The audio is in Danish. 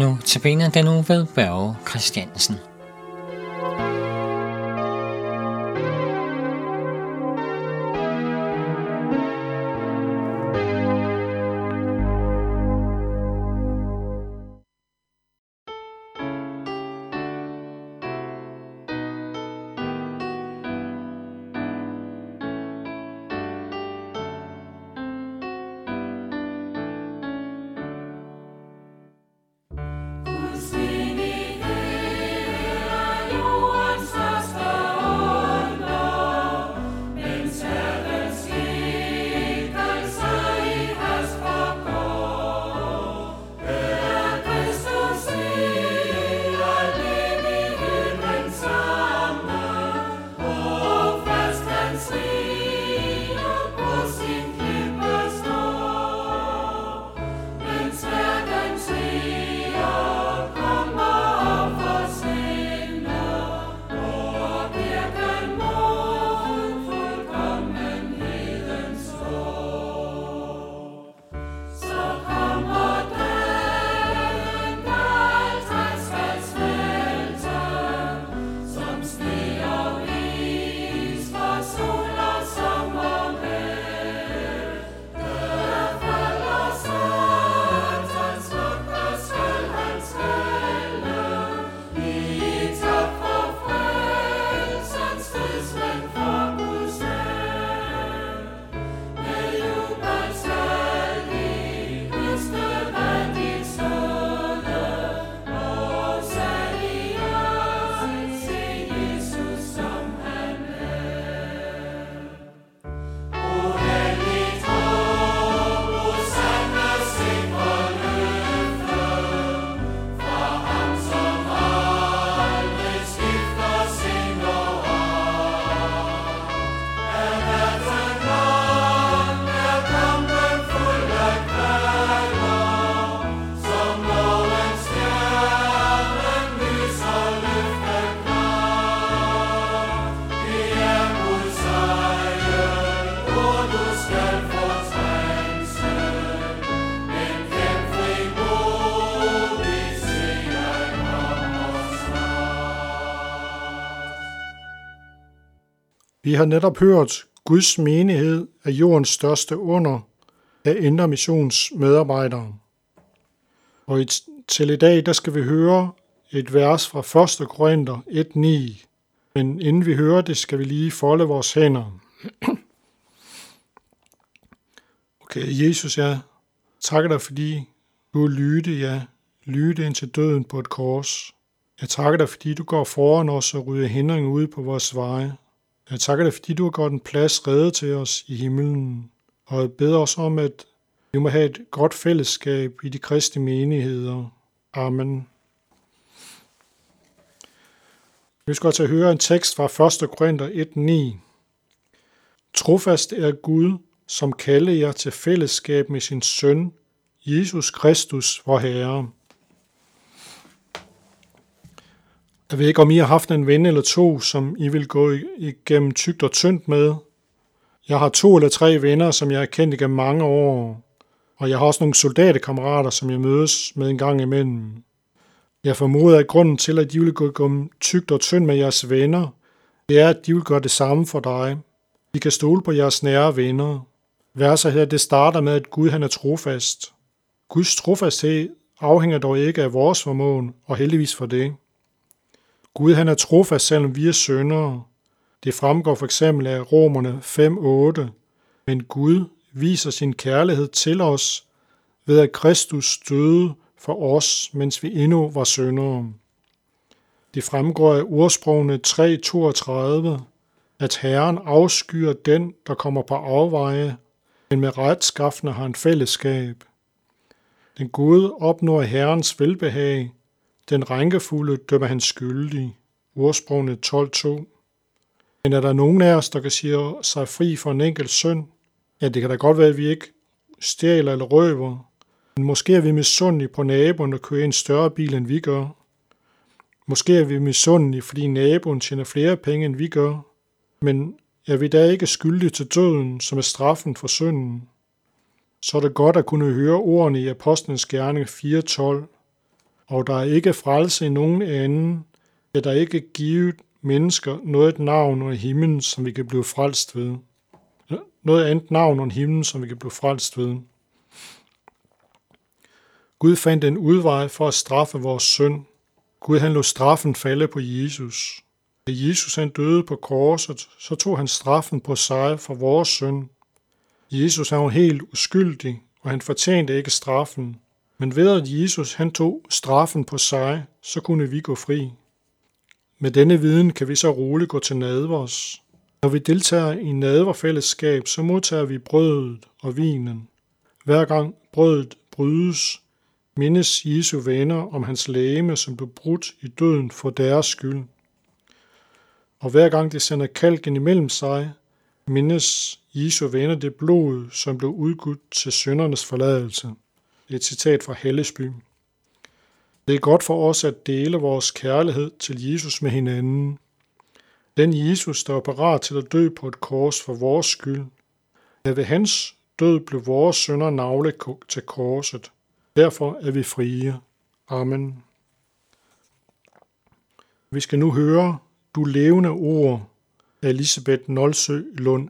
Nu tabiner den uge ved Børge Christiansen. Vi har netop hørt Guds menighed er jordens største under af Indre Missions medarbejdere. Og til i dag, der skal vi høre et vers fra 1. Korinther 1.9. Men inden vi hører det, skal vi lige folde vores hænder. Okay, Jesus, jeg takker dig, fordi du lytte, ja, lytte ind til døden på et kors. Jeg takker dig, fordi du går foran os og rydder hindringer ud på vores veje. Jeg takker dig, fordi du har gjort en plads reddet til os i himlen, og jeg beder os om, at vi må have et godt fællesskab i de kristne menigheder. Amen. Vi skal til at høre en tekst fra 1. Korinther 1.9. Trofast er Gud, som kalder jer til fællesskab med sin søn, Jesus Kristus, vor Herre. Jeg ved ikke, om I har haft en ven eller to, som I vil gå igennem tygt og tyndt med. Jeg har to eller tre venner, som jeg har kendt igennem mange år, og jeg har også nogle soldatekammerater, som jeg mødes med en gang imellem. Jeg formoder, at grunden til, at de vil gå igennem tygt og tyndt med jeres venner, det er, at de vil gøre det samme for dig. I kan stole på jeres nære venner. Verset her, det starter med, at Gud han er trofast. Guds trofasthed afhænger dog ikke af vores formåen, og heldigvis for det. Gud han er trofast, selvom vi er syndere. Det fremgår for eksempel af Romerne 5.8. Men Gud viser sin kærlighed til os ved at Kristus døde for os, mens vi endnu var syndere. Det fremgår af ordsprogene 3.32, at Herren afskyer den, der kommer på afveje, men med retskaffende har en fællesskab. Den gode opnår Herrens velbehag, den rænkefulde dømmer han skyldig. Ursprungene 12.2. Men er der nogen af os, der kan sige sig fri for en enkelt synd? Ja, det kan da godt være, at vi ikke stjæler eller røver. Men måske er vi misundelige på naboen, der kører en større bil, end vi gør. Måske er vi misundelige, fordi naboen tjener flere penge, end vi gør. Men er vi da ikke skyldige til døden, som er straffen for synden? Så er det godt at kunne høre ordene i Apostlenes Gerning 4.12 og der er ikke frelse i nogen anden, at der ikke givet mennesker noget navn under himlen, som vi kan blive frelst ved. Noget andet navn under himlen, som vi kan blive frelst ved. Gud fandt en udvej for at straffe vores synd. Gud han lod straffen falde på Jesus. Da Jesus han døde på korset, så tog han straffen på sig for vores synd. Jesus han var helt uskyldig, og han fortjente ikke straffen. Men ved at Jesus han tog straffen på sig, så kunne vi gå fri. Med denne viden kan vi så roligt gå til nadvers. Når vi deltager i nadverfællesskab, så modtager vi brødet og vinen. Hver gang brødet brydes, mindes Jesu venner om hans læme, som blev brudt i døden for deres skyld. Og hver gang de sender kalken imellem sig, mindes Jesu venner det blod, som blev udgudt til søndernes forladelse. Et citat fra Hellesby. Det er godt for os at dele vores kærlighed til Jesus med hinanden. Den Jesus, der var parat til at dø på et kors for vores skyld. Da ved hans død blev vores sønder navle til korset. Derfor er vi frie. Amen. Vi skal nu høre Du levende ord af Elisabeth Nolsø Lund.